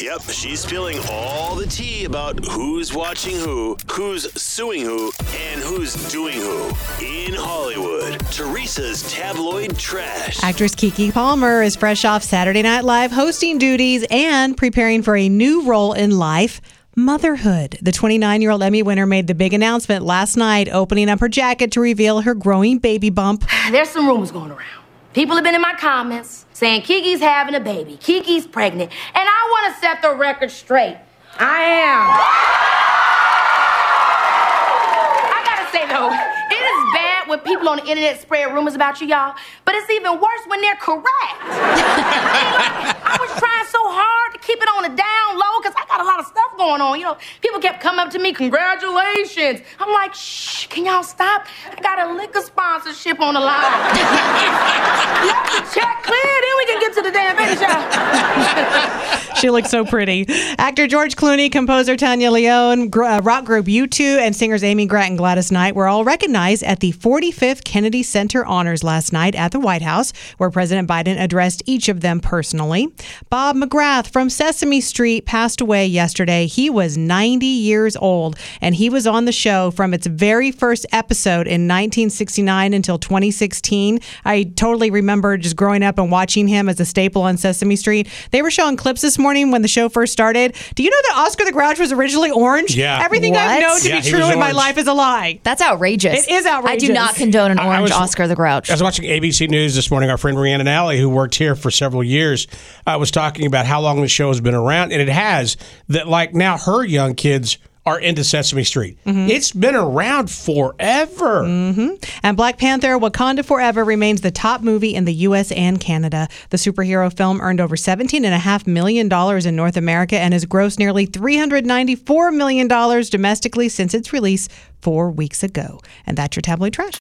Yep, she's spilling all the tea about who's watching who, who's suing who, and who's doing who. In Hollywood, Teresa's tabloid trash. Actress Keke Palmer is fresh off Saturday Night Live hosting duties and preparing for a new role in life. Motherhood. The 29 year old Emmy winner made the big announcement last night, opening up her jacket to reveal her growing baby bump. There's some rumors going around. People have been in my comments saying Keke's having a baby, Keke's pregnant, and I want to set the record straight. I am. I gotta say though, it is bad when people on the internet spread rumors about you, y'all, but it's even worse when they're correct. I, mean, like, I was trying so hard to keep it on the down low because I got a lot of stuff going on. You know, people kept coming up to me, congratulations. I'm like, shh, can y'all stop? I got a liquor sponsorship on the line. Let the check clear, then we can get to the damn baby shower. She looks so pretty. Actor George Clooney, composer Tania León, gr- uh, rock group U2, and singers Amy Grant and Gladys Knight were all recognized at the 45th Kennedy Center Honors last night at the White House, where President Biden addressed each of them personally. Bob McGrath from Sesame Street passed away yesterday. He was 90 years old, and he was on the show from its very first episode in 1969 until 2016. I totally remember just growing up and watching him as a staple on Sesame Street. They were showing clips this morning when the show first started. Do you know that Oscar the Grouch was originally orange? Yeah. Everything I've known to Yeah, be he true was in my orange. life is a lie. That's outrageous. It is outrageous. I outrageous. do not condone an I- I orange was- Oscar the Grouch. I was watching ABC News this morning. Our friend Rhiannon Ally, who worked here for several years, uh, was talking about how long the show has been around, and it has. That like now her young kids are into Sesame Street. Mm-hmm. It's been around forever. And Black Panther Wakanda Forever remains the top movie in the US and Canada. The superhero film earned over $17.5 million in North America and has grossed nearly $394 million domestically since its release four weeks ago. And that's your tabloid trash.